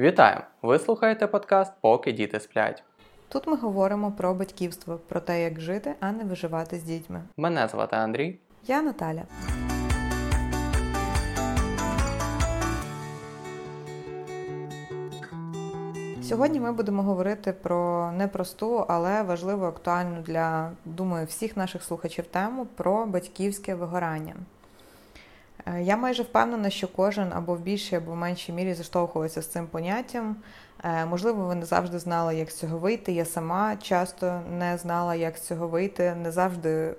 Вітаю! Ви слухаєте подкаст Поки діти сплять. Тут ми говоримо про батьківство, про те, як жити, а не виживати з дітьми. Мене звати Андрій. Я Наталя. Сьогодні ми будемо говорити про непросту, але важливу, актуальну для думаю всіх наших слухачів тему про батьківське вигорання. Е, я майже впевнена, що кожен або в більшій, або в меншій мірі заштовхується з цим поняттям. Е, можливо, ви не завжди знали, як з цього вийти. Я сама часто не знала, як з цього вийти, не завжди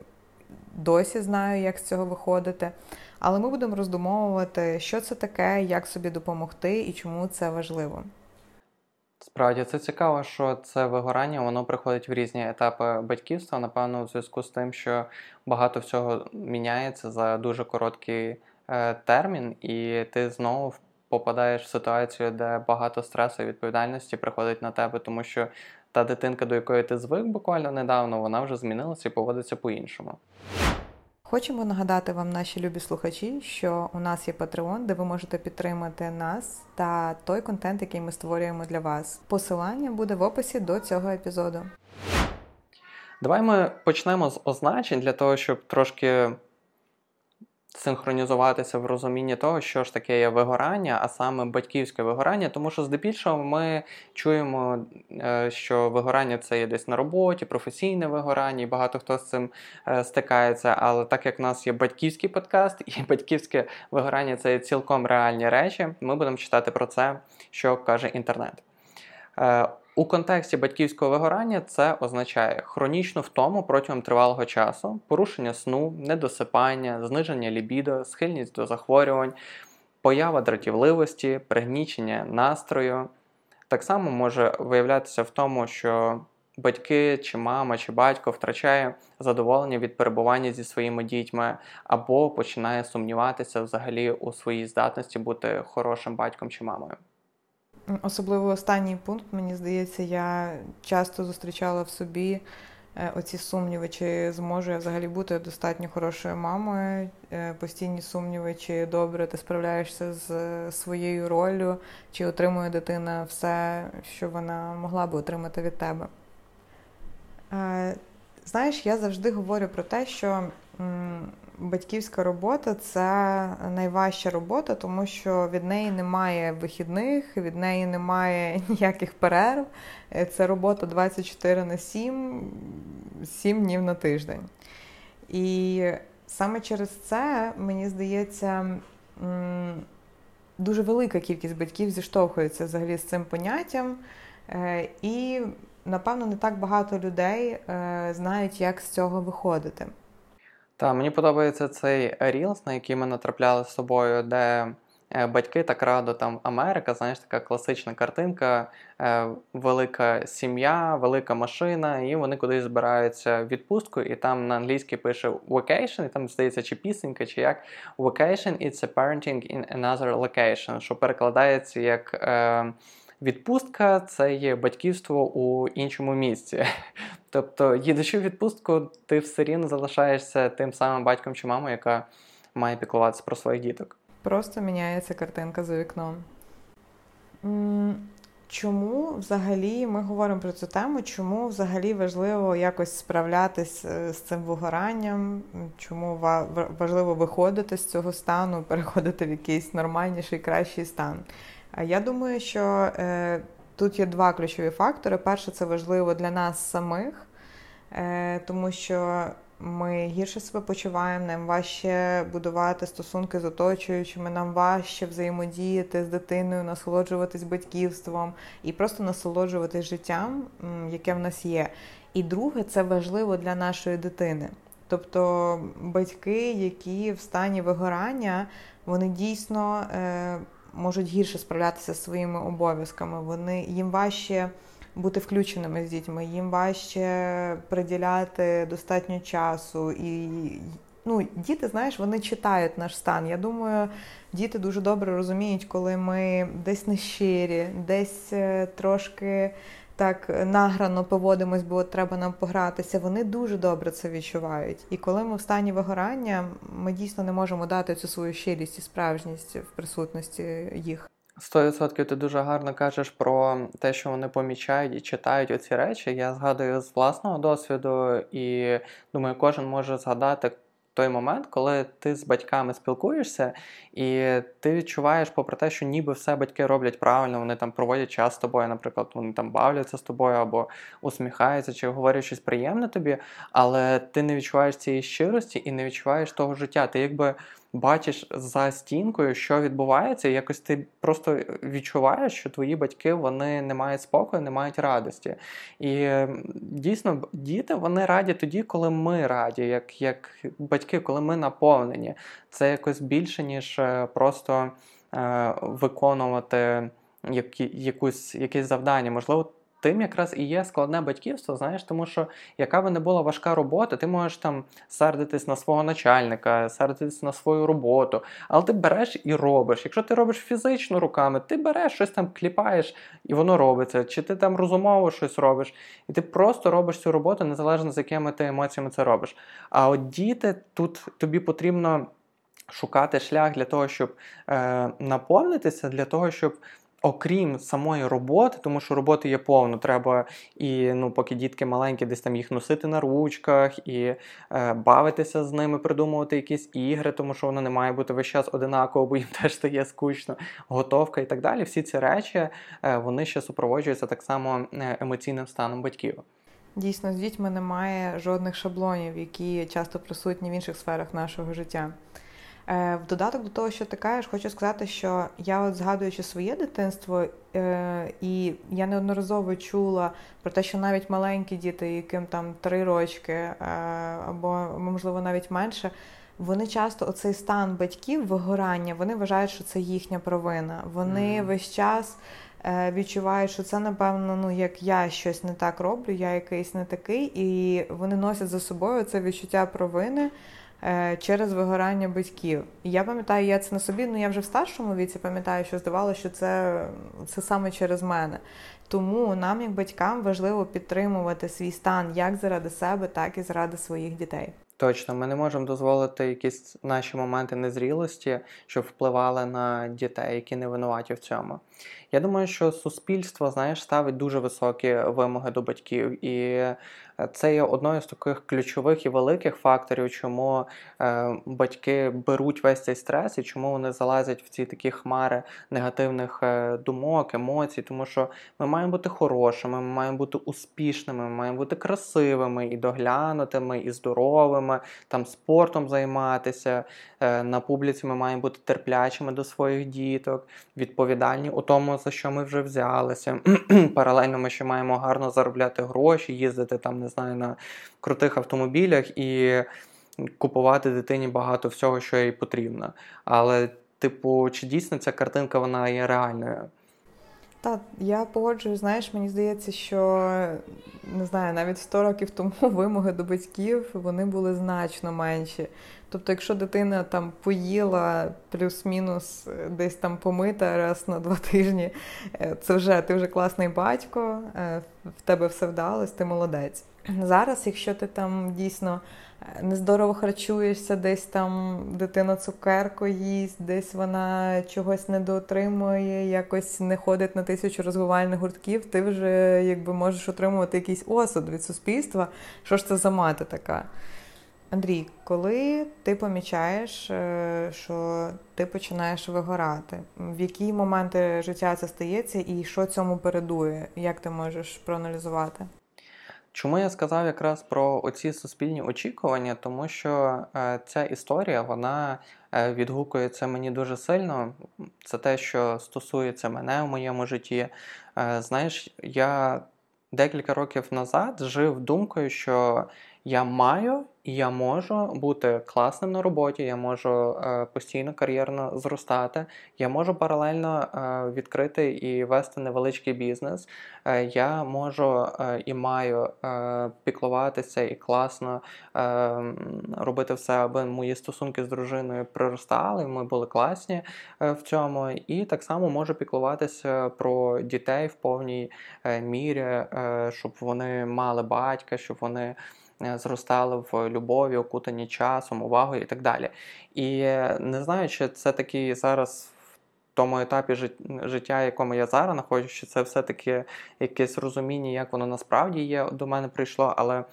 досі знаю, як з цього виходити. Але ми будемо роздумовувати, що це таке, як собі допомогти і чому це важливо. Справді це цікаво, що це вигорання воно приходить в різні етапи батьківства. Напевно, у зв'язку з тим, що багато всього міняється за дуже короткий термін, і ти знову попадаєш в ситуацію, де багато стресу і відповідальності приходить на тебе, тому що та дитинка, до якої ти звик буквально недавно, вона вже змінилася і поводиться по-іншому. Хочемо нагадати вам, наші любі слухачі, що у нас є Patreon, де ви можете підтримати нас та той контент, який ми створюємо для вас. Посилання буде в описі до цього епізоду. Давай ми почнемо з означень для того, щоб трошки синхронізуватися в розумінні того, що ж таке є вигорання, а саме батьківське вигорання, тому що здебільшого ми чуємо, е, що вигорання це є десь на роботі, професійне вигорання, і багато хто з цим е, стикається. Але так як в нас є батьківський подкаст і батьківське вигорання це є цілком реальні речі, ми будемо читати про це, що каже інтернет. У контексті батьківського вигорання це означає хронічну втому протягом тривалого часу, порушення сну, недосипання, зниження лібідо, схильність до захворювань, поява дратівливості, пригнічення настрою. Так само може виявлятися в тому, що батьки, чи мама, чи батько втрачає задоволення від перебування зі своїми дітьми, або починає сумніватися взагалі у своїй здатності бути хорошим батьком чи мамою. Особливо останній пункт, мені здається, я часто зустрічала в собі е, оці сумніви, чи зможу я взагалі бути достатньо хорошою мамою, е, постійні сумніви, чи добре ти справляєшся з своєю ролью, чи отримує дитина все, що вона могла би отримати від тебе. Е, знаєш, я завжди говорю про те, що батьківська робота це найважча робота, тому що від неї немає вихідних, від неї немає ніяких перерв. Це робота 24 на 7, 7 днів на тиждень. І саме через це, мені здається, дуже велика кількість батьків зіштовхується взагалі з цим поняттям. Е, і, напевно, не так багато людей е, знають, як з цього виходити. Так, мені подобається цей Reels, на який ми натрапляли з собою, де е, батьки так радо там Америка, знаєш, така класична картинка, е, велика сім'я, велика машина, і вони кудись збираються в відпустку, і там на англійській пише vacation, і там здається, чи пісенька, чи як vacation it's a parenting in another location, що перекладається як. Відпустка це є батьківство у іншому місці. Тобто, їдучи в відпустку, ти все рівно залишаєшся тим самим батьком чи мамою, яка має піклуватися про своїх діток. Просто міняється картинка за вікном. Чому взагалі ми говоримо про цю тему? Чому взагалі важливо якось справлятись е, з цим вигоранням? Чому важливо виходити з цього стану, переходити в якийсь нормальніший, кращий стан? Я думаю, що е, тут є два ключові фактори. Перше, це важливо для нас самих, е, тому що ми гірше себе почуваємо, нам важче будувати стосунки з оточуючими, нам важче взаємодіяти з дитиною, насолоджуватись батьківством і просто насолоджуватись життям, яке в нас є. І друге, це важливо для нашої дитини. Тобто батьки, які в стані вигорання, вони дійсно. Можуть гірше справлятися зі своїми обов'язками. Вони їм важче бути включеними з дітьми, їм важче приділяти достатньо часу. І ну, діти, знаєш, вони читають наш стан. Я думаю, діти дуже добре розуміють, коли ми десь нещирі, десь е, трошки так награно поводимось, бо треба нам погратися. Вони дуже добре це відчувають. І коли ми в стані вигорання, ми дійсно не можемо дати цю свою щирість і справжність в присутності їх. 100% ти дуже гарно кажеш про те, що вони помічають і читають оці речі. Я згадую з власного досвіду, і думаю, кожен може згадати той момент, коли ти з батьками спілкуєшся, і ти відчуваєш, попри те, що ніби все батьки роблять правильно, вони там проводять час з тобою, наприклад, вони там бавляться з тобою або усміхаються, чи говорять щось приємне тобі, але ти не відчуваєш цієї щирості і не відчуваєш того життя. Ти якби бачиш за стінкою, що відбувається, і якось ти просто відчуваєш, що твої батьки вони не мають спокою, не мають радості. І дійсно, діти вони раді тоді, коли ми раді, як, як батьки, коли ми наповнені. Це якось більше, ніж е, просто е, виконувати які, якусь, якесь завдання. Можливо, тим якраз і є складне батьківство, знаєш, тому що яка би не була важка робота, ти можеш там сердитись на свого начальника, сердитись на свою роботу, але ти береш і робиш. Якщо ти робиш фізично руками, ти береш щось там, кліпаєш, і воно робиться. Чи ти там розумово щось робиш, і ти просто робиш цю роботу, незалежно з якими ти емоціями це робиш. А от діти тут тобі потрібно. Шукати шлях для того, щоб е, наповнитися, для того, щоб окрім самої роботи, тому що роботи є повно, треба і ну, поки дітки маленькі, десь там їх носити на ручках, і е, бавитися з ними, придумувати якісь ігри, тому що воно не має бути весь час одинаково, бо їм теж стає скучно, готовка і так далі. Всі ці речі е, вони ще супроводжуються так само е, емоційним станом батьків. Дійсно, з дітьми немає жодних шаблонів, які часто присутні в інших сферах нашого життя. Е, в додаток до того, що ти кажеш, хочу сказати, що я от згадуючи своє дитинство, е, і я неодноразово чула про те, що навіть маленькі діти, яким там три рочки, е, або можливо навіть менше. Вони часто оцей стан батьків вигорання, вони вважають, що це їхня провина. Вони mm. весь час відчувають, що це, напевно, ну як я щось не так роблю, я якийсь не такий, і вони носять за собою це відчуття провини. Е, через вигорання батьків. І я пам'ятаю, я це на собі, ну я вже в старшому віці пам'ятаю, що здавалося, що це, це саме через мене. Тому нам, як батькам, важливо підтримувати свій стан як заради себе, так і заради своїх дітей. Точно, ми не можемо дозволити якісь наші моменти незрілості, щоб впливали на дітей, які не винуваті в цьому. Я думаю, що суспільство, знаєш, ставить дуже високі вимоги до батьків, і це є одною з таких ключових і великих факторів, чому е, батьки беруть весь цей стрес і чому вони залазять в ці такі хмари негативних е, думок, емоцій, тому що ми маємо бути хорошими, ми маємо бути успішними, ми маємо бути красивими і доглянутими, і здоровими, там спортом займатися. Е, на публіці ми маємо бути терплячими до своїх діток, відповідальні у тому, за що ми вже взялися. Паралельно ми ще маємо гарно заробляти гроші, їздити там, не знаю, на крутих автомобілях і купувати дитині багато всього, що їй потрібно. Але, типу, чи дійсно ця картинка вона є реальною? Так, я погоджую, знаєш, мені здається, що не знаю, навіть 100 років тому вимоги до батьків вони були значно менші. Тобто, якщо дитина там поїла плюс-мінус десь там помита раз на два тижні, е, це вже ти вже класний батько, е, в тебе все вдалось, ти молодець. Зараз, якщо ти там дійсно е, нездорово харчуєшся, десь там дитина цукерку їсть, десь вона чогось не дотримує, якось не ходить на тисячу розвивальних гуртків, ти вже якби можеш отримувати якийсь осуд від суспільства. Що ж це за мати така? Андрій, коли ти помічаєш, е, що ти починаєш вигорати, в які моменти життя це стається і що цьому передує? Як ти можеш проаналізувати? Чому я сказав якраз про оці суспільні очікування? Тому що е, ця історія вона е, відгукується мені дуже сильно. Це те, що стосується мене в моєму житті. Е, знаєш, я декілька років назад жив думкою, що я маю я можу бути класним на роботі, я можу е, постійно кар'єрно зростати, я можу паралельно е, відкрити і вести невеличкий бізнес. Е, я можу е, і маю е, піклуватися і класно е, робити все, аби мої стосунки з дружиною приростали. Ми були класні е, в цьому, і так само можу піклуватися про дітей в повній е, мірі, е, щоб вони мали батька, щоб вони. Е, зростали в любові, окутані часом, увагою і так далі. І е, не знаю, чи це такий зараз В тому етапі життя, якому я зараз знаходжусь, що це все-таки якесь розуміння, як воно насправді є, до мене прийшло, але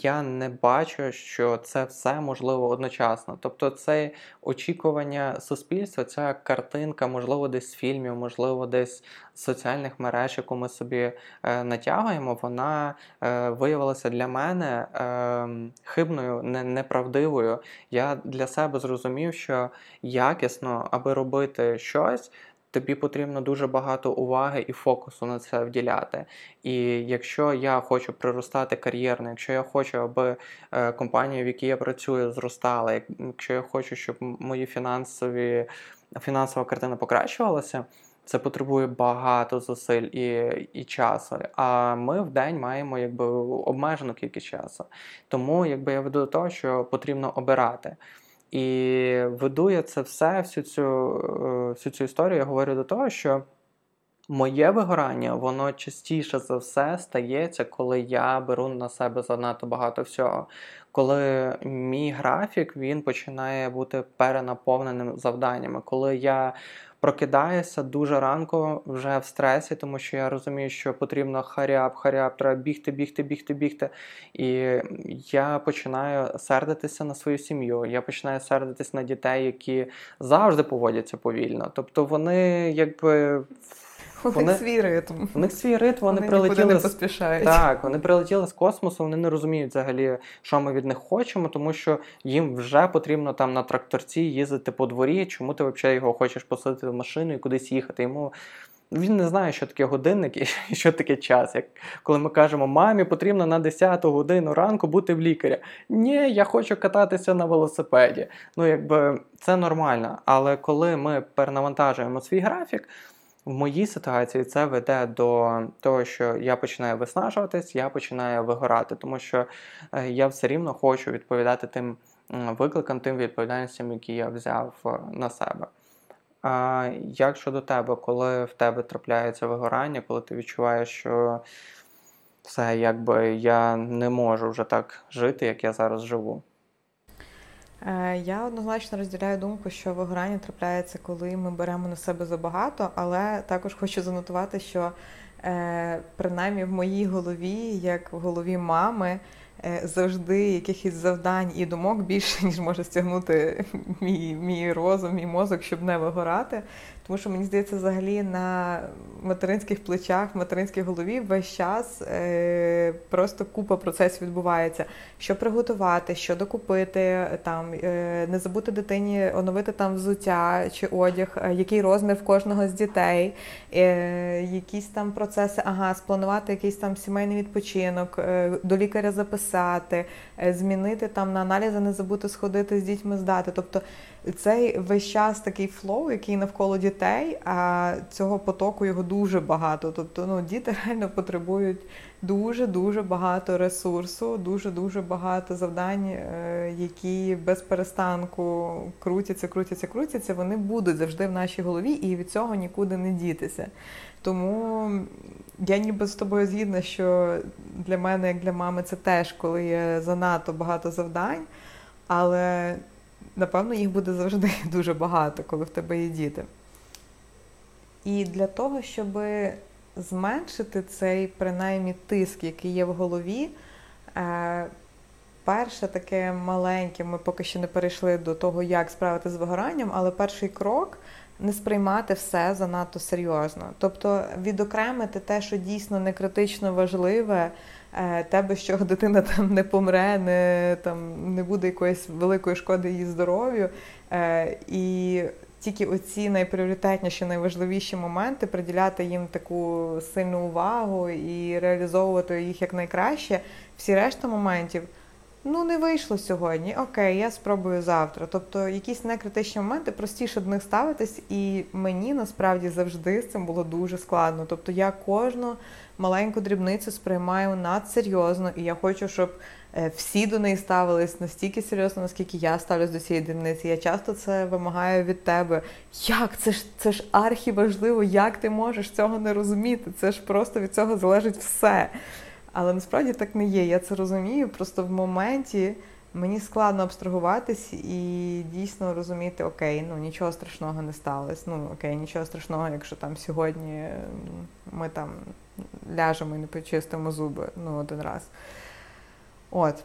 я не бачу, що це все можливо одночасно. Тобто, це очікування суспільства, ця картинка, можливо, десь фільмів, можливо, десь соціальних мереж, яку ми собі е, натягуємо, вона е, виявилася для мене е, хибною, не, неправдивою. Я для себе зрозумів, що якісно, аби робити щось тобі потрібно дуже багато уваги і фокусу на це вділяти. І якщо я хочу приростати кар'єрно, якщо я хочу, аби е, компанія, в якій я працюю, зростала, якщо я хочу, щоб мої фінансові фінансова картина покращувалася. Це потребує багато зусиль і і часу. А ми в день маємо якби обмежену кількість часу. Тому якби я веду до того, що потрібно обирати. І веду я це все, всю цю е, всю цю історію я говорю до того, що моє вигорання, воно частіше за все стається, коли я беру на себе занадто багато всього. Коли мій графік він починає бути перенаповненим завданнями, коли я прокидаюся дуже ранку вже в стресі, тому що я розумію, що потрібно харяб, харяб, треба бігти, бігти, бігти, бігти. І я починаю сердитися на свою сім'ю. Я починаю сердитися на дітей, які завжди поводяться повільно. Тобто вони якби. У вони, них свій ритм. У них свій ритм, вони, вони прилетіли не поспішають. Так, вони прилетіли з космосу, вони не розуміють взагалі, що ми від них хочемо, тому що їм вже потрібно там на тракторці їздити по дворі. Чому ти взагалі його хочеш посадити в машину і кудись їхати? Йому він не знає, що таке годинник і що таке час. Як коли ми кажемо, мамі потрібно на 10 годину ранку бути в лікаря. Ні, я хочу кататися на велосипеді. Ну, якби це нормально. Але коли ми перенавантажуємо свій графік. В моїй ситуації це веде до того, що я починаю виснажуватись, я починаю вигорати, тому що е, я все рівно хочу відповідати тим викликам, тим відповідальностям, які я взяв е, на себе. А як щодо тебе, коли в тебе трапляється вигорання, коли ти відчуваєш, що все, якби я не можу вже так жити, як я зараз живу? Е, я однозначно розділяю думку, що вигорання трапляється, коли ми беремо на себе забагато, але також хочу занотувати, що е, принаймні в моїй голові, як в голові мами, Е, завжди якихось завдань і думок більше, ніж може стягнути мій мій розум, мій мозок, щоб не вигорати. Тому що мені здається, взагалі на материнських плечах, материнській голові весь час е, просто купа процесів відбувається. Що приготувати, що докупити, там е, не забути дитині оновити там взуття чи одяг, е, який розмір в кожного з дітей, е, якісь там процеси, ага, спланувати якийсь там сімейний відпочинок, е, до лікаря записати, е, змінити там на аналізи, не забути сходити з дітьми здати. Тобто цей весь час такий flow, який навколо дітей, а цього потоку його дуже багато. Тобто ну, діти реально потребують дуже-дуже багато ресурсу, дуже-дуже багато завдань, е, які без перестанку крутяться, крутяться, крутяться, вони будуть завжди в нашій голові і від цього нікуди не дітися. Тому я ніби з тобою згідна, що для мене, як для мами, це теж коли є занадто багато завдань, але напевно, їх буде завжди дуже багато, коли в тебе є діти. І для того, щоб зменшити цей принаймні тиск, який є в голові, е, перше таке маленьке, ми поки що не перейшли до того, як справити з вигоранням, але перший крок не сприймати все занадто серйозно. Тобто відокремити те, що дійсно не критично важливе. Е, тебе, що дитина там не помре, не там не буде якоїсь великої шкоди її здоров'ю. Е, і тільки оці найпріоритетніші, найважливіші моменти приділяти їм таку сильну увагу і реалізовувати їх як найкраще. Всі решта моментів. Ну, не вийшло сьогодні, окей, я спробую завтра. Тобто якісь некритичні моменти простіше до них ставитись, і мені насправді завжди з цим було дуже складно. Тобто я кожну маленьку дрібницю сприймаю надсерйозно, і я хочу, щоб е, всі до неї ставились настільки серйозно, наскільки я ставлюсь до цієї дрібниці. Я часто це вимагаю від тебе. Як це ж це ж архіважливо, як ти можеш цього не розуміти? Це ж просто від цього залежить все. Але насправді так не є. Я це розумію. Просто в моменті Мені складно абстрагуватись і дійсно розуміти, окей, ну нічого страшного не сталося. Ну окей, нічого страшного, якщо там сьогодні ми там ляжемо і не почистимо зуби ну, один раз. От.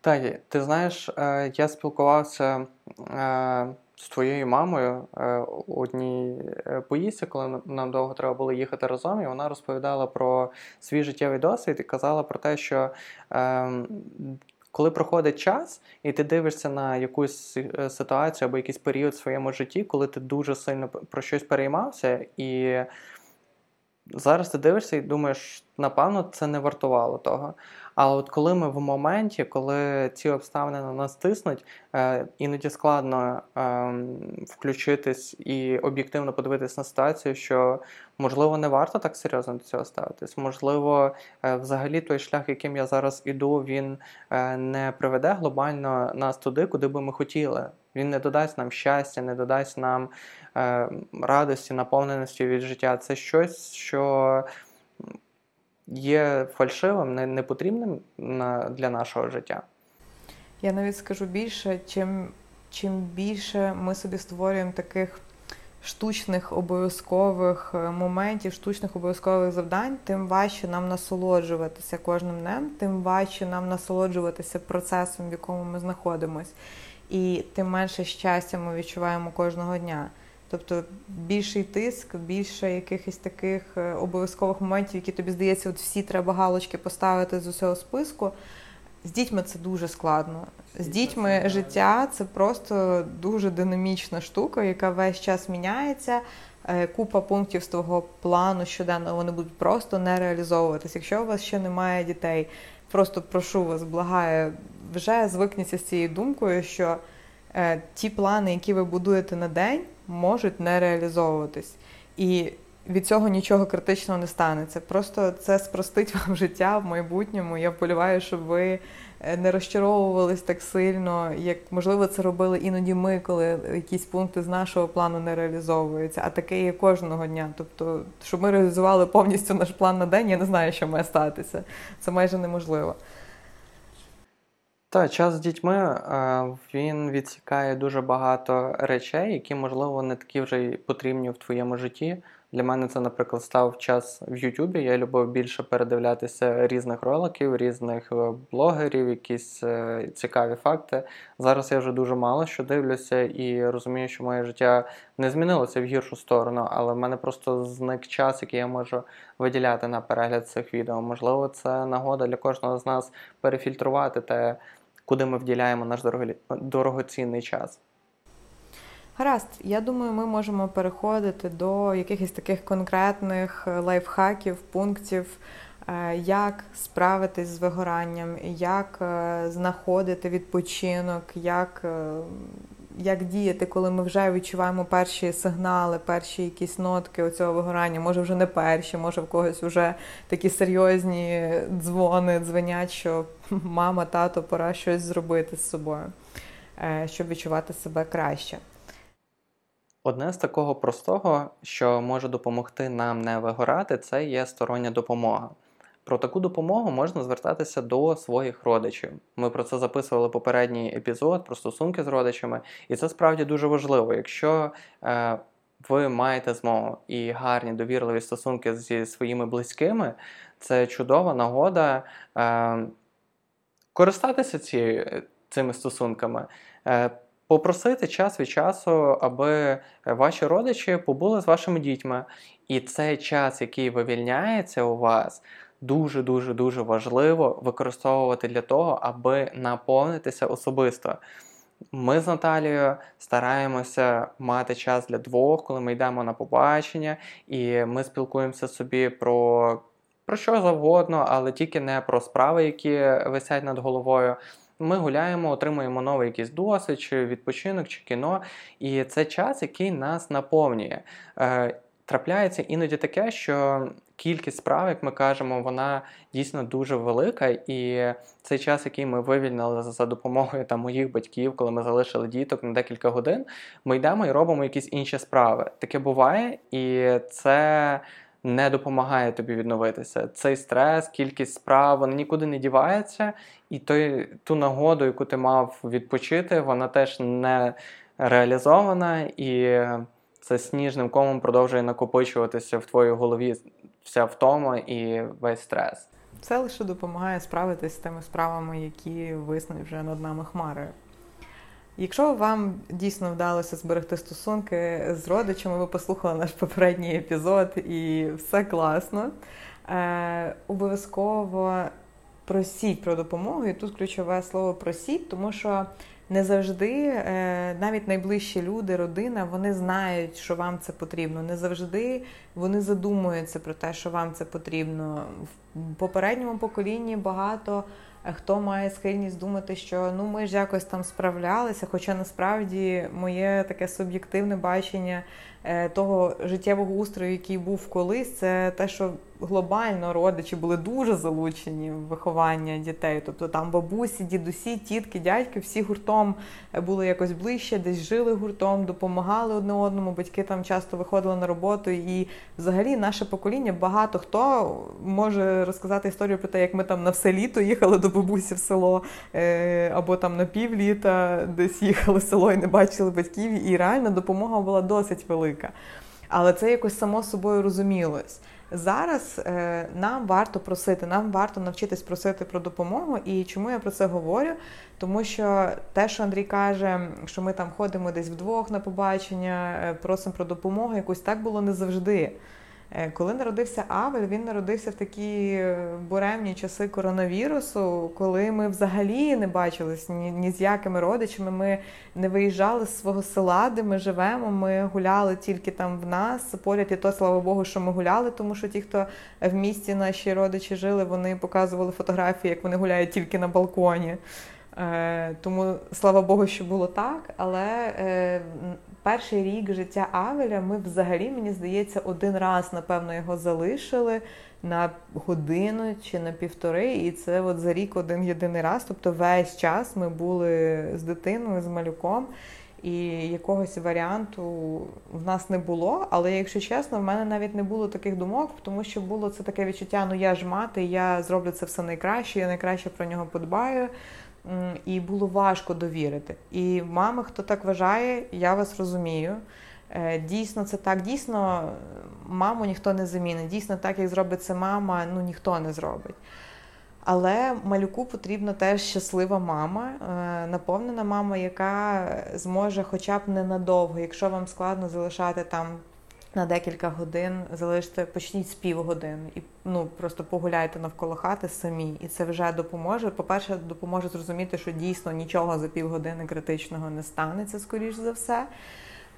Так, ти знаєш, е, я спілкувався е, з твоєю мамою е, у одній поїздці, коли нам довго треба було їхати разом, і вона розповідала про свій життєвий досвід і казала про те, що ем, коли проходить час, і ти дивишся на якусь ситуацію або якийсь період в своєму житті, коли ти дуже сильно про щось переймався, і зараз ти дивишся і думаєш, напевно, це не вартувало того. Але от коли ми в моменті, коли ці обставини на нас тиснуть, е, іноді складно е, включитись і об'єктивно подивитись на ситуацію, що можливо не варто так серйозно до цього ставитись. Можливо, е, взагалі той шлях, яким я зараз іду, він не приведе глобально нас туди, куди би ми хотіли. Він не додасть нам щастя, не додасть нам е, радості, наповненості від життя. Це щось, що є фальшивим, не, непотрібним для нашого життя. Я навіть скажу більше, чим, чим більше ми собі створюємо таких. Штучних обов'язкових е, моментів, штучних обов'язкових завдань, тим важче нам насолоджуватися кожним днем, тим важче нам насолоджуватися процесом, в якому ми знаходимося, і тим менше щастя ми відчуваємо кожного дня. Тобто більший тиск, більше якихось таких е, обов'язкових моментів, які тобі здається, от всі треба галочки поставити з усього списку. З дітьми це дуже складно. З дітьми життя це просто дуже динамічна штука, яка весь час міняється. Е, купа пунктів з твого плану щоденно вони будуть просто не реалізовуватися. Якщо у вас ще немає дітей, просто прошу вас, благаю, вже звикніться з цією думкою, що е, ті плани, які ви будуєте на день можуть не реалізовуватись. І від цього нічого критичного не станеться. Просто це спростить вам життя в майбутньому. Я вполюваю, щоб ви е, не розчаровувались так сильно, як можливо це робили іноді ми, коли якісь пункти з нашого плану не реалізовуються, а таке є кожного дня. Тобто, щоб ми реалізували повністю наш план на день, я не знаю, що має статися. Це майже неможливо. Так, час з дітьми е, він відсікає дуже багато речей, які, можливо, не такі вже й потрібні в твоєму житті. Для мене це, наприклад, став час в Ютубі. Я любив більше передивлятися різних роликів, різних е, блогерів, якісь е, цікаві факти. Зараз я вже дуже мало що дивлюся і розумію, що моє життя не змінилося в гіршу сторону, але в мене просто зник час, який я можу виділяти на перегляд цих відео. Можливо, це нагода для кожного з нас перефільтрувати те куди ми вділяємо наш дорогоцінний час. Гаразд, я думаю, ми можемо переходити до якихось таких конкретних е, лайфхаків, пунктів, е, як справитись з вигоранням, як е, знаходити відпочинок, як як діяти, коли ми вже відчуваємо перші сигнали, перші якісь нотки оцього вигорання. Може, вже не перші, може в когось вже такі серйозні дзвони дзвонять, що мама, тато, пора щось зробити з собою, е, щоб відчувати себе краще. Одне з такого простого, що може допомогти нам не вигорати, це є стороння допомога. Про таку допомогу можна звертатися до своїх родичів. Ми про це записували попередній епізод про стосунки з родичами, і це справді дуже важливо. Якщо е, ви маєте змогу і гарні довірливі стосунки зі своїми близькими, це чудова нагода е, користатися ці, цими стосунками. Е, Попросити час від часу, аби ваші родичі побули з вашими дітьми. І цей час, який вивільняється у вас, дуже-дуже дуже важливо використовувати для того, аби наповнитися особисто. Ми з Наталією стараємося мати час для двох, коли ми йдемо на побачення, і ми спілкуємося собі про про що завгодно, але тільки не про справи, які висять над головою. Ми гуляємо, отримуємо новий якийсь досвід, чи відпочинок, чи кіно. І це час, який нас наповнює. Е, Трапляється іноді таке, що кількість справ, як ми кажемо, вона дійсно дуже велика. І цей час, який ми вивільнили за допомогою там, моїх батьків, коли ми залишили діток на декілька годин, ми йдемо і робимо якісь інші справи. Таке буває, і це не допомагає тобі відновитися. Цей стрес, кількість справ, вона нікуди не дівається, і той, ту нагоду, яку ти мав відпочити, вона теж не реалізована, і це сніжним комом продовжує накопичуватися в твоїй голові вся втома і весь стрес. Це лише допомагає справитись з тими справами, які виснуть вже над нами хмарою. Якщо вам дійсно вдалося зберегти стосунки з родичами, ви послухали наш попередній епізод і все класно, е, обов'язково просіть про допомогу. І тут ключове слово просіть, тому що не завжди, е, навіть найближчі люди, родина, вони знають, що вам це потрібно. Не завжди вони задумуються про те, що вам це потрібно. В попередньому поколінні багато хто має схильність думати, що ну ми ж якось там справлялися. Хоча насправді моє таке суб'єктивне бачення того життєвого устрою, який був колись, це те, що глобально родичі були дуже залучені в виховання дітей. Тобто там бабусі, дідусі, тітки, дядьки, всі гуртом були якось ближче, десь жили гуртом, допомагали одне одному. Батьки там часто виходили на роботу. І взагалі наше покоління багато хто може розказати історію про те, як ми там на все літо їхали до бабусі в село, е, або там на півліта десь їхали в село і не бачили батьків. І реально допомога була досить велика. Але це якось само собою розумілось. Зараз е, нам варто просити, нам варто навчитись просити про допомогу. І чому я про це говорю? Тому що те, що Андрій каже, що ми там ходимо десь вдвох на побачення, е, просимо про допомогу, якось так було не завжди. Е, коли народився Авель, він народився в такі е, буремні часи коронавірусу, коли ми взагалі не бачились ні, ні з якими родичами. Ми не виїжджали з свого села, де ми живемо. Ми гуляли тільки там в нас. Поряд і то, слава Богу, що ми гуляли, тому що ті, хто в місті наші родичі жили, вони показували фотографії, як вони гуляють тільки на балконі. Е, тому слава Богу, що було так. Але перший рік життя Авеля ми взагалі, мені здається, один раз, напевно, його залишили на годину чи на півтори. І це от за рік один єдиний раз. Тобто весь час ми були з дитиною, з малюком. І якогось варіанту в нас не було. Але, якщо чесно, в мене навіть не було таких думок, тому що було це таке відчуття: ну я ж мати, я зроблю це все найкраще, я найкраще про нього подбаю і було важко довірити. І мами, хто так вважає, я вас розумію. Е, дійсно, це так. Дійсно, маму ніхто не замінить. Дійсно, так, як зробить це мама, ну ніхто не зробить. Але малюку потрібна теж щаслива мама, е, наповнена мама, яка зможе, хоча б ненадовго, якщо вам складно залишати там на декілька годин залиште, почніть з півгодини і ну просто погуляйте навколо хати самі, і це вже допоможе. По-перше, допоможе зрозуміти, що дійсно нічого за півгодини критичного не станеться, скоріш за все.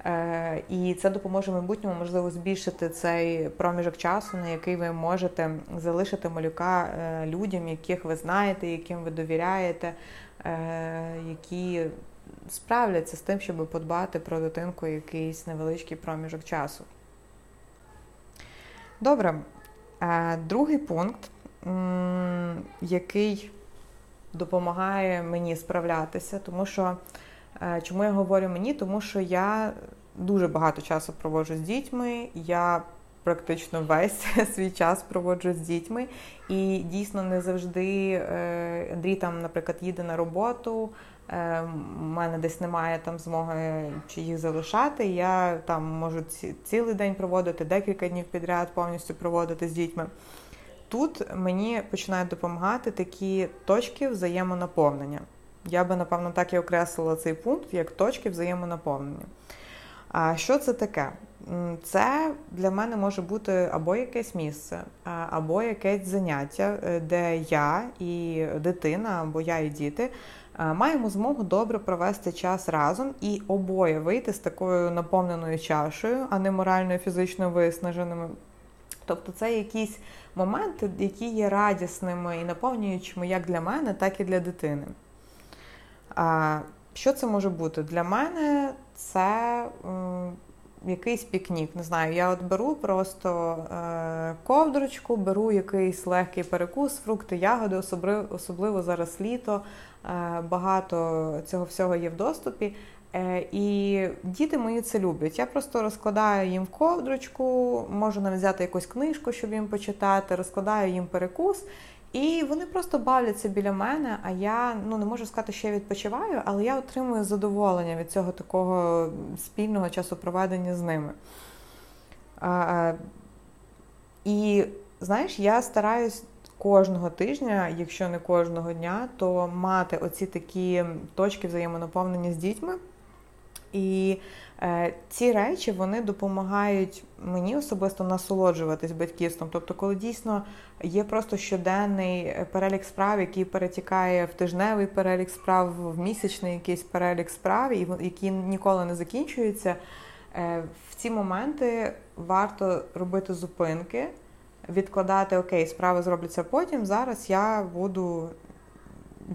Е, І це допоможе майбутньому, можливо, збільшити цей проміжок часу, на який ви можете залишити малюка е, людям, яких ви знаєте, яким ви довіряєте, е, які справляться з тим, щоб подбати про дитинку якийсь невеличкий проміжок часу. Добре. Е, другий пункт, який допомагає мені справлятися, тому що е, чому я говорю мені? Тому що я дуже багато часу проводжу з дітьми. Я практично весь свій час проводжу з дітьми, і дійсно не завжди е, Андрій там, наприклад, їде на роботу. Е, мене десь немає там змоги чи їх залишати. Я там можу цілий день проводити, декілька днів підряд повністю проводити з дітьми. Тут мені починають допомагати такі точки взаємонаповнення. Я би, напевно, так і окреслила цей пункт як точки взаємонаповнення. А що це таке? Це для мене може бути або якесь місце, або якесь заняття, е, де я і дитина, або я і діти маємо змогу добре провести час разом і обоє вийти з такою наповненою чашею, а не морально і фізично виснаженими. Тобто це якісь моменти, які є радісними і наповнюючими як для мене, так і для дитини. Що це може бути? Для мене це якийсь пікнік. Не знаю, я от беру просто е, ковдрочку, беру якийсь легкий перекус, фрукти, ягоди, особливо, особливо зараз літо. Е, багато цього всього є в доступі. Е, і діти мої це люблять. Я просто розкладаю їм ковдрочку, можу навіть взяти якусь книжку, щоб їм почитати, розкладаю їм перекус. І вони просто бавляться біля мене, а я ну не можу сказати, що я відпочиваю, але я отримую задоволення від цього такого спільного часу проведення з ними. А, І знаєш, я стараюсь кожного тижня, якщо не кожного дня, то мати оці такі точки взаємонаповнення з дітьми. І ці речі вони допомагають мені особисто насолоджуватись батьківством. Тобто, коли дійсно є просто щоденний перелік справ, який перетікає в тижневий перелік справ, в місячний якийсь перелік справ, які ніколи не закінчуються, е, в ці моменти варто робити зупинки, відкладати окей, справи зробляться потім. Зараз я буду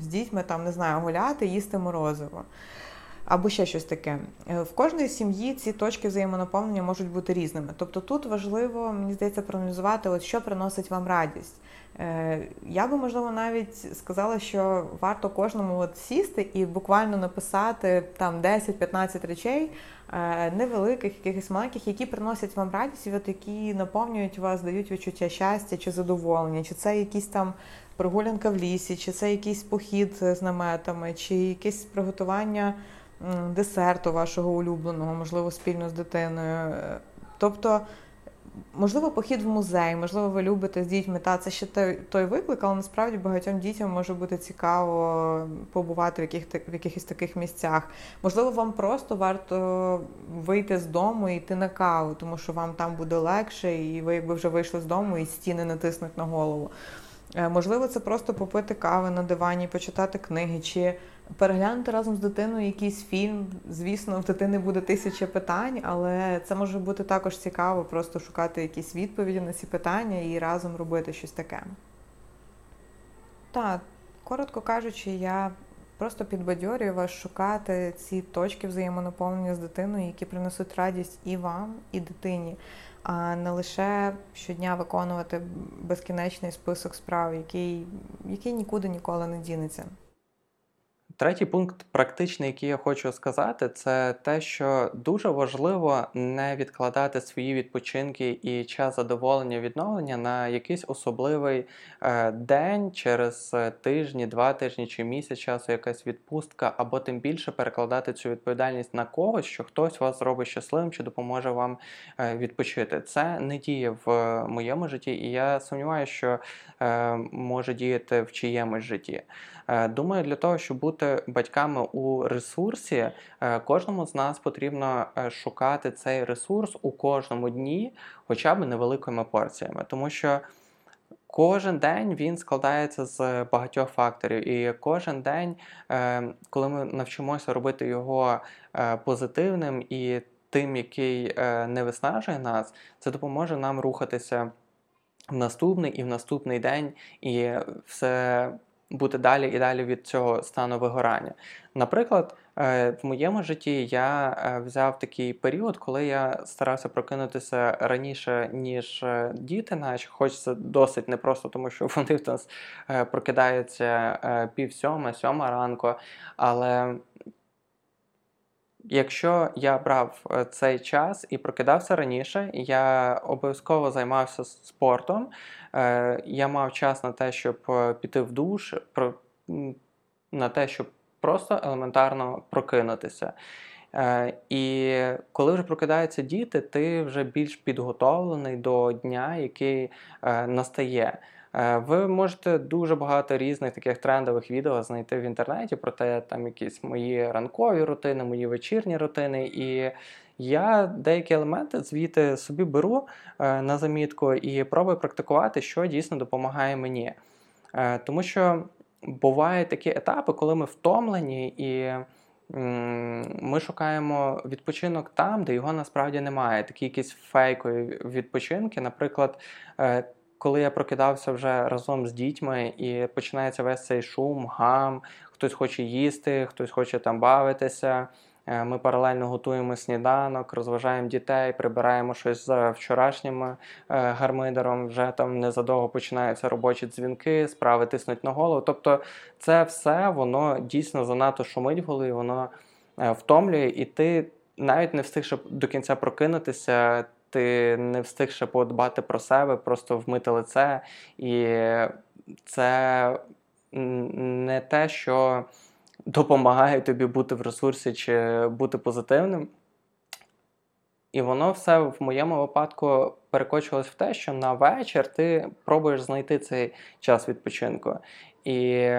з дітьми там не знаю гуляти, їсти морозиво або ще щось таке. Е, в кожної сім'ї ці точки взаємонаповнення можуть бути різними. Тобто тут важливо, мені здається, проаналізувати, от що приносить вам радість. Е, я би, можливо, навіть сказала, що варто кожному от сісти і буквально написати там 10-15 речей, е, невеликих, якихось маленьких, які приносять вам радість, от які наповнюють вас, дають відчуття щастя чи задоволення, чи це якісь там прогулянка в лісі, чи це якийсь похід з наметами, чи якесь приготування десерту вашого улюбленого, можливо, спільно з дитиною. Тобто, можливо, похід в музей, можливо, ви любите з дітьми. Та це ще той, виклик, але насправді багатьом дітям може бути цікаво побувати в яких в якихось таких місцях. Можливо, вам просто варто вийти з дому і йти на каву, тому що вам там буде легше, і ви якби вже вийшли з дому і стіни натиснуть на голову. Е, можливо, це просто попити кави на дивані, почитати книги, чи переглянути разом з дитиною якийсь фільм. Звісно, в дитини буде тисяча питань, але це може бути також цікаво, просто шукати якісь відповіді на ці питання і разом робити щось таке. Так, коротко кажучи, я просто підбадьорюю вас шукати ці точки взаємонаповнення з дитиною, які принесуть радість і вам, і дитині а не лише щодня виконувати безкінечний список справ, який, який нікуди ніколи не дінеться. Третій пункт, практичний, який я хочу сказати, це те, що дуже важливо не відкладати свої відпочинки і час задоволення відновлення на якийсь особливий е, день через е, тижні, два тижні чи місяць часу, якась відпустка, або тим більше перекладати цю відповідальність на когось, що хтось вас зробить щасливим чи допоможе вам е, відпочити. Це не діє в моєму житті, і я сумніваюся, що може діяти в чиємусь житті. Е, думаю, для того, щоб бути батьками у ресурсі, е, кожному з нас потрібно е, шукати цей ресурс у кожному дні, хоча б невеликими порціями, тому що. Кожен день він складається з багатьох факторів, і кожен день, коли ми навчимося робити його позитивним і тим, який не виснажує нас, це допоможе нам рухатися в наступний і в наступний день, і все бути далі і далі від цього стану вигорання. Наприклад, е, в моєму житті я е, взяв такий період, коли я старався прокинутися раніше, ніж е, діти, наче хоч це досить непросто, тому що вони в нас прокидаються пів сьома, сьома ранку. Але Якщо я брав цей час і прокидався раніше, я обов'язково займався спортом. Е, я мав час на те, щоб е, піти в душ, на те, щоб просто елементарно прокинутися. Е, і коли вже прокидаються діти, ти вже більш підготовлений до дня, який настає. Ви можете дуже багато різних таких трендових відео знайти в інтернеті про те, там якісь мої ранкові рутини, мої вечірні рутини. І я деякі елементи звідти собі беру е, на замітку і пробую практикувати, що дійсно допомагає мені. Е, тому що бувають такі етапи, коли ми втомлені і. Ми шукаємо відпочинок там, де його насправді немає. Такі якісь фейкові відпочинки. Наприклад, е, коли я прокидався вже разом з дітьми, і починається весь цей шум, гам, хтось хоче їсти, хтось хоче там бавитися. Е, ми паралельно готуємо сніданок, розважаємо дітей, прибираємо щось за вчорашнім е, гармидером. Вже там незадовго починаються робочі дзвінки, справи тиснуть на голову. Тобто, це все воно дійсно занадто шумить в голові, воно втомлює, і ти навіть не встиг щоб до кінця прокинутися, ти не встиг ще подбати про себе, просто вмити лице. І це не те, що допомагає тобі бути в ресурсі чи бути позитивним. І воно все в моєму випадку перекочувалось в те, що на вечір ти пробуєш знайти цей час відпочинку. І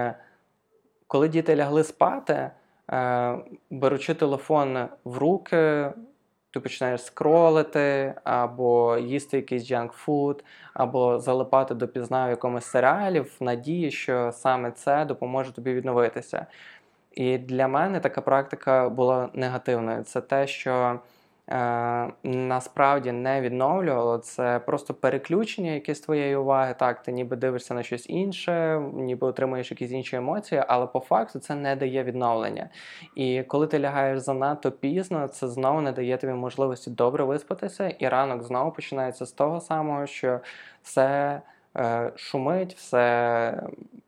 коли діти лягли спати, е, беручи телефон в руки, ти починаєш скролити, або їсти якийсь junk food, або залипати допізна в якомусь серіалі в надії, що саме це допоможе тобі відновитися. І для мене така практика була негативною. Це те, що насправді не відновлювало, це просто переключення якесь твоєї уваги. Так, ти ніби дивишся на щось інше, ніби отримуєш якісь інші емоції, але по факту це не дає відновлення. І коли ти лягаєш занадто пізно, це знову не дає тобі можливості добре виспатися, і ранок знову починається з того самого, що все. Е, шумить, все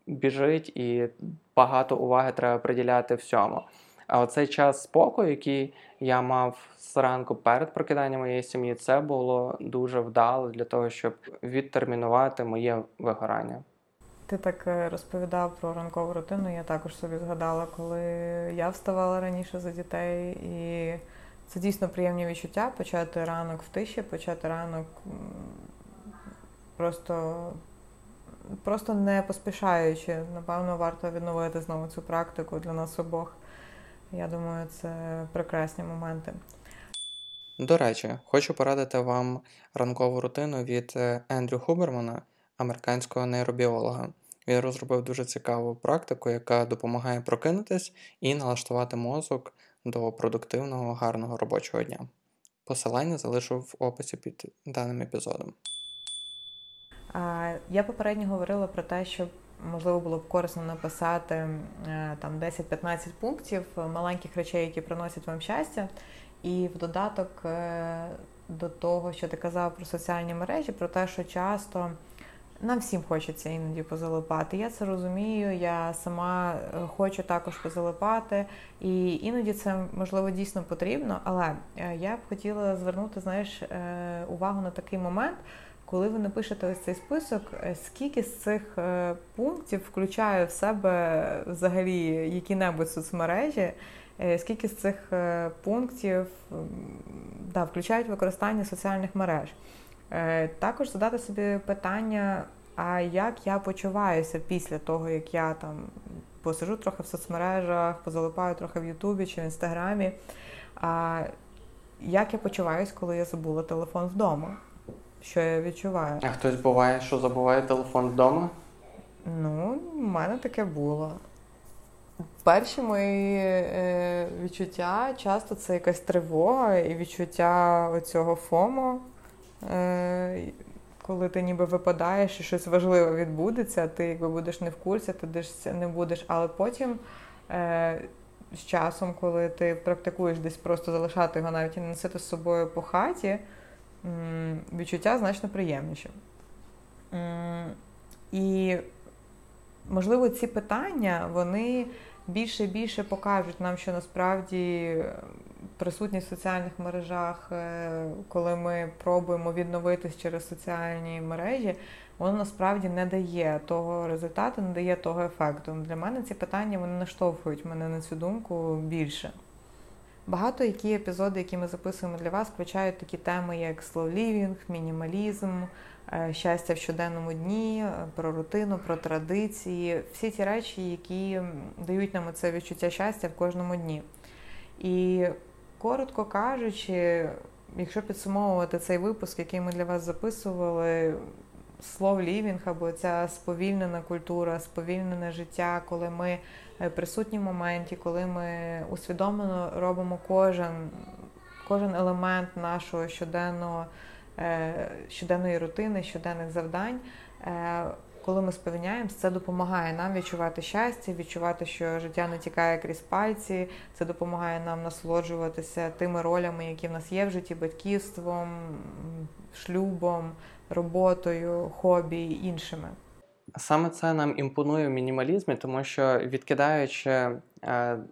біжить, і багато уваги треба приділяти всьому. А оцей час спокою, який я мав зранку перед прокиданням моєї сім'ї, це було дуже вдало для того, щоб відтермінувати моє вигорання. Ти так е, розповідав про ранкову рутину. Я також собі згадала, коли я вставала раніше за дітей, і це дійсно приємні відчуття почати ранок в тиші, почати ранок просто просто не поспішаючи. Напевно, варто відновити знову цю практику для нас обох. Я думаю, це прекрасні моменти. До речі, хочу порадити вам ранкову рутину від е, Ендрю Хубермана, американського нейробіолога. Він розробив дуже цікаву практику, яка допомагає прокинутись і налаштувати мозок до продуктивного, гарного робочого дня. Посилання залишу в описі під даним епізодом. Я попередньо говорила про те, що можливо було б корисно написати е, там 10-15 пунктів маленьких речей, які приносять вам щастя. І в додаток е, до того, що ти казав про соціальні мережі, про те, що часто нам всім хочеться іноді позалипати. Я це розумію, я сама е, хочу також позалипати, і іноді це можливо дійсно потрібно. Але я б хотіла звернути знаєш, увагу на такий момент коли ви напишете ось цей список, е, скільки з цих е, пунктів включає в себе взагалі які-небудь соцмережі, е, скільки з цих пунктів да, включають використання соціальних мереж? Також задати собі питання, а як я почуваюся після того, як я там посижу трохи в соцмережах, позалипаю трохи в Ютубі чи в Інстаграмі. А як я почуваюсь, коли я забула телефон вдома? Що я відчуваю. А хтось буває, що забуває телефон вдома? Ну, в мене таке було. Перші мої е, відчуття часто це якась тривога і відчуття оцього фому, е, коли ти ніби випадаєш і щось важливе відбудеться, ти якби будеш не в курсі, ти не будеш. Але потім е, з часом, коли ти практикуєш десь просто залишати його, навіть і не носити з собою по хаті відчуття значно приємніші. І, можливо, ці питання вони більше і більше покажуть нам, що насправді присутність в соціальних мережах, е, коли ми пробуємо відновитись через соціальні мережі, воно насправді не дає того результату, не дає того ефекту. Для мене ці питання вони наштовхують мене на цю думку більше. Багато які епізоди, які ми записуємо для вас, включають такі теми, як living, мінімалізм, е, щастя в щоденному дні, е, про рутину, про традиції, всі ті речі, які дають нам це відчуття щастя в кожному дні. І коротко кажучи, якщо підсумовувати цей випуск, який ми для вас записували, слов лівінг або ця сповільнена культура, сповільнене життя, коли ми е, присутні в моменті, коли ми усвідомлено робимо кожен кожен елемент нашого щоденного, е, щоденної рутини, щоденних завдань. Коли ми сповільняємося, це допомагає нам відчувати щастя, відчувати, що життя не тікає крізь пальці. Це допомагає нам насолоджуватися тими ролями, які в нас є в житті, батьківством, шлюбом, роботою, хобі і іншими. Саме це нам імпонує в мінімалізмі, тому що відкидаючи е,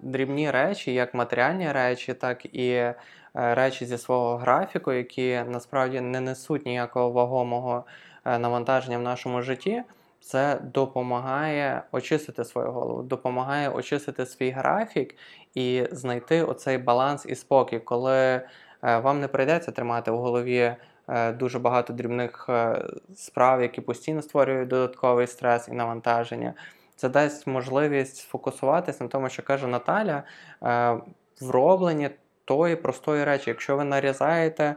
дрібні речі, як матеріальні речі, так і е, речі зі свого графіку, які насправді не несуть ніякого вагомого е, навантаження в нашому житті, це допомагає очистити свою голову, допомагає очистити свій графік і знайти оцей баланс і спокій, коли е, вам не прийдеться тримати в голові. Е, дуже багато дрібних е, справ, які постійно створюють додатковий стрес і навантаження. Це дасть можливість сфокусуватися на тому, що каже Наталя, в робленні тої простої речі. Якщо ви нарізаєте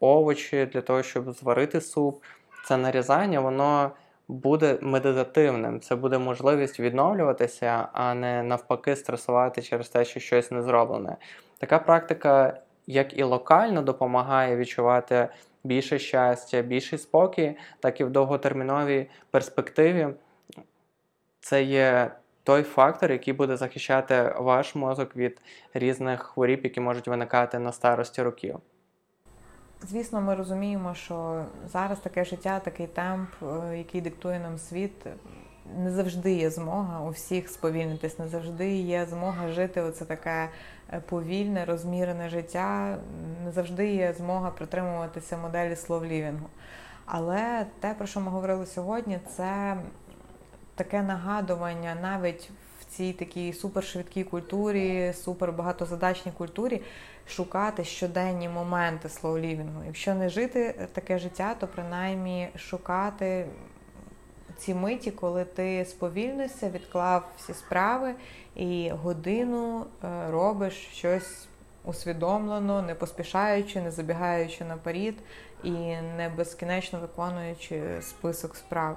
овочі для того, щоб зварити суп, це нарізання, воно буде медитативним. Це буде можливість відновлюватися, а не навпаки стресувати через те, що щось не зроблене. Така практика як і локально допомагає відчувати більше щастя, більший спокій, так і в довготерміновій перспективі. Це є той фактор, який буде захищати ваш мозок від різних хворіб, які можуть виникати на старості років. Звісно, ми розуміємо, що зараз таке життя, такий темп, е, який диктує нам світ, не завжди є змога у всіх сповільнитись, не завжди є змога жити. Оце таке е, повільне, розмірене життя, не завжди є змога притримуватися моделі словлівінгу. Але те, про що ми говорили сьогодні, це таке нагадування навіть цій такій супершвидкій культурі, супербагатозадачній культурі шукати щоденні моменти слоулівінгу. Якщо не жити таке життя, то принаймні шукати ці миті, коли ти сповільнишся, відклав всі справи і годину е, робиш щось усвідомлено, не поспішаючи, не забігаючи наперед і не безкінечно виконуючи список справ.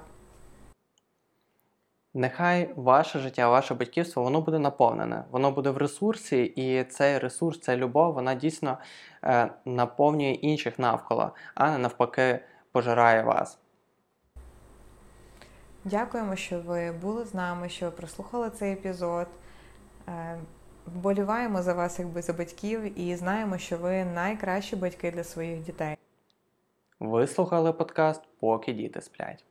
Нехай ваше життя, ваше батьківство, воно буде наповнене, воно буде в ресурсі, і цей ресурс, ця любов, вона дійсно е, наповнює інших навколо, а не навпаки пожирає вас. Дякуємо, що ви були з нами, що ви прослухали цей епізод. Е, вболіваємо за вас, якби за батьків, і знаємо, що ви найкращі батьки для своїх дітей. Ви слухали подкаст, поки діти сплять.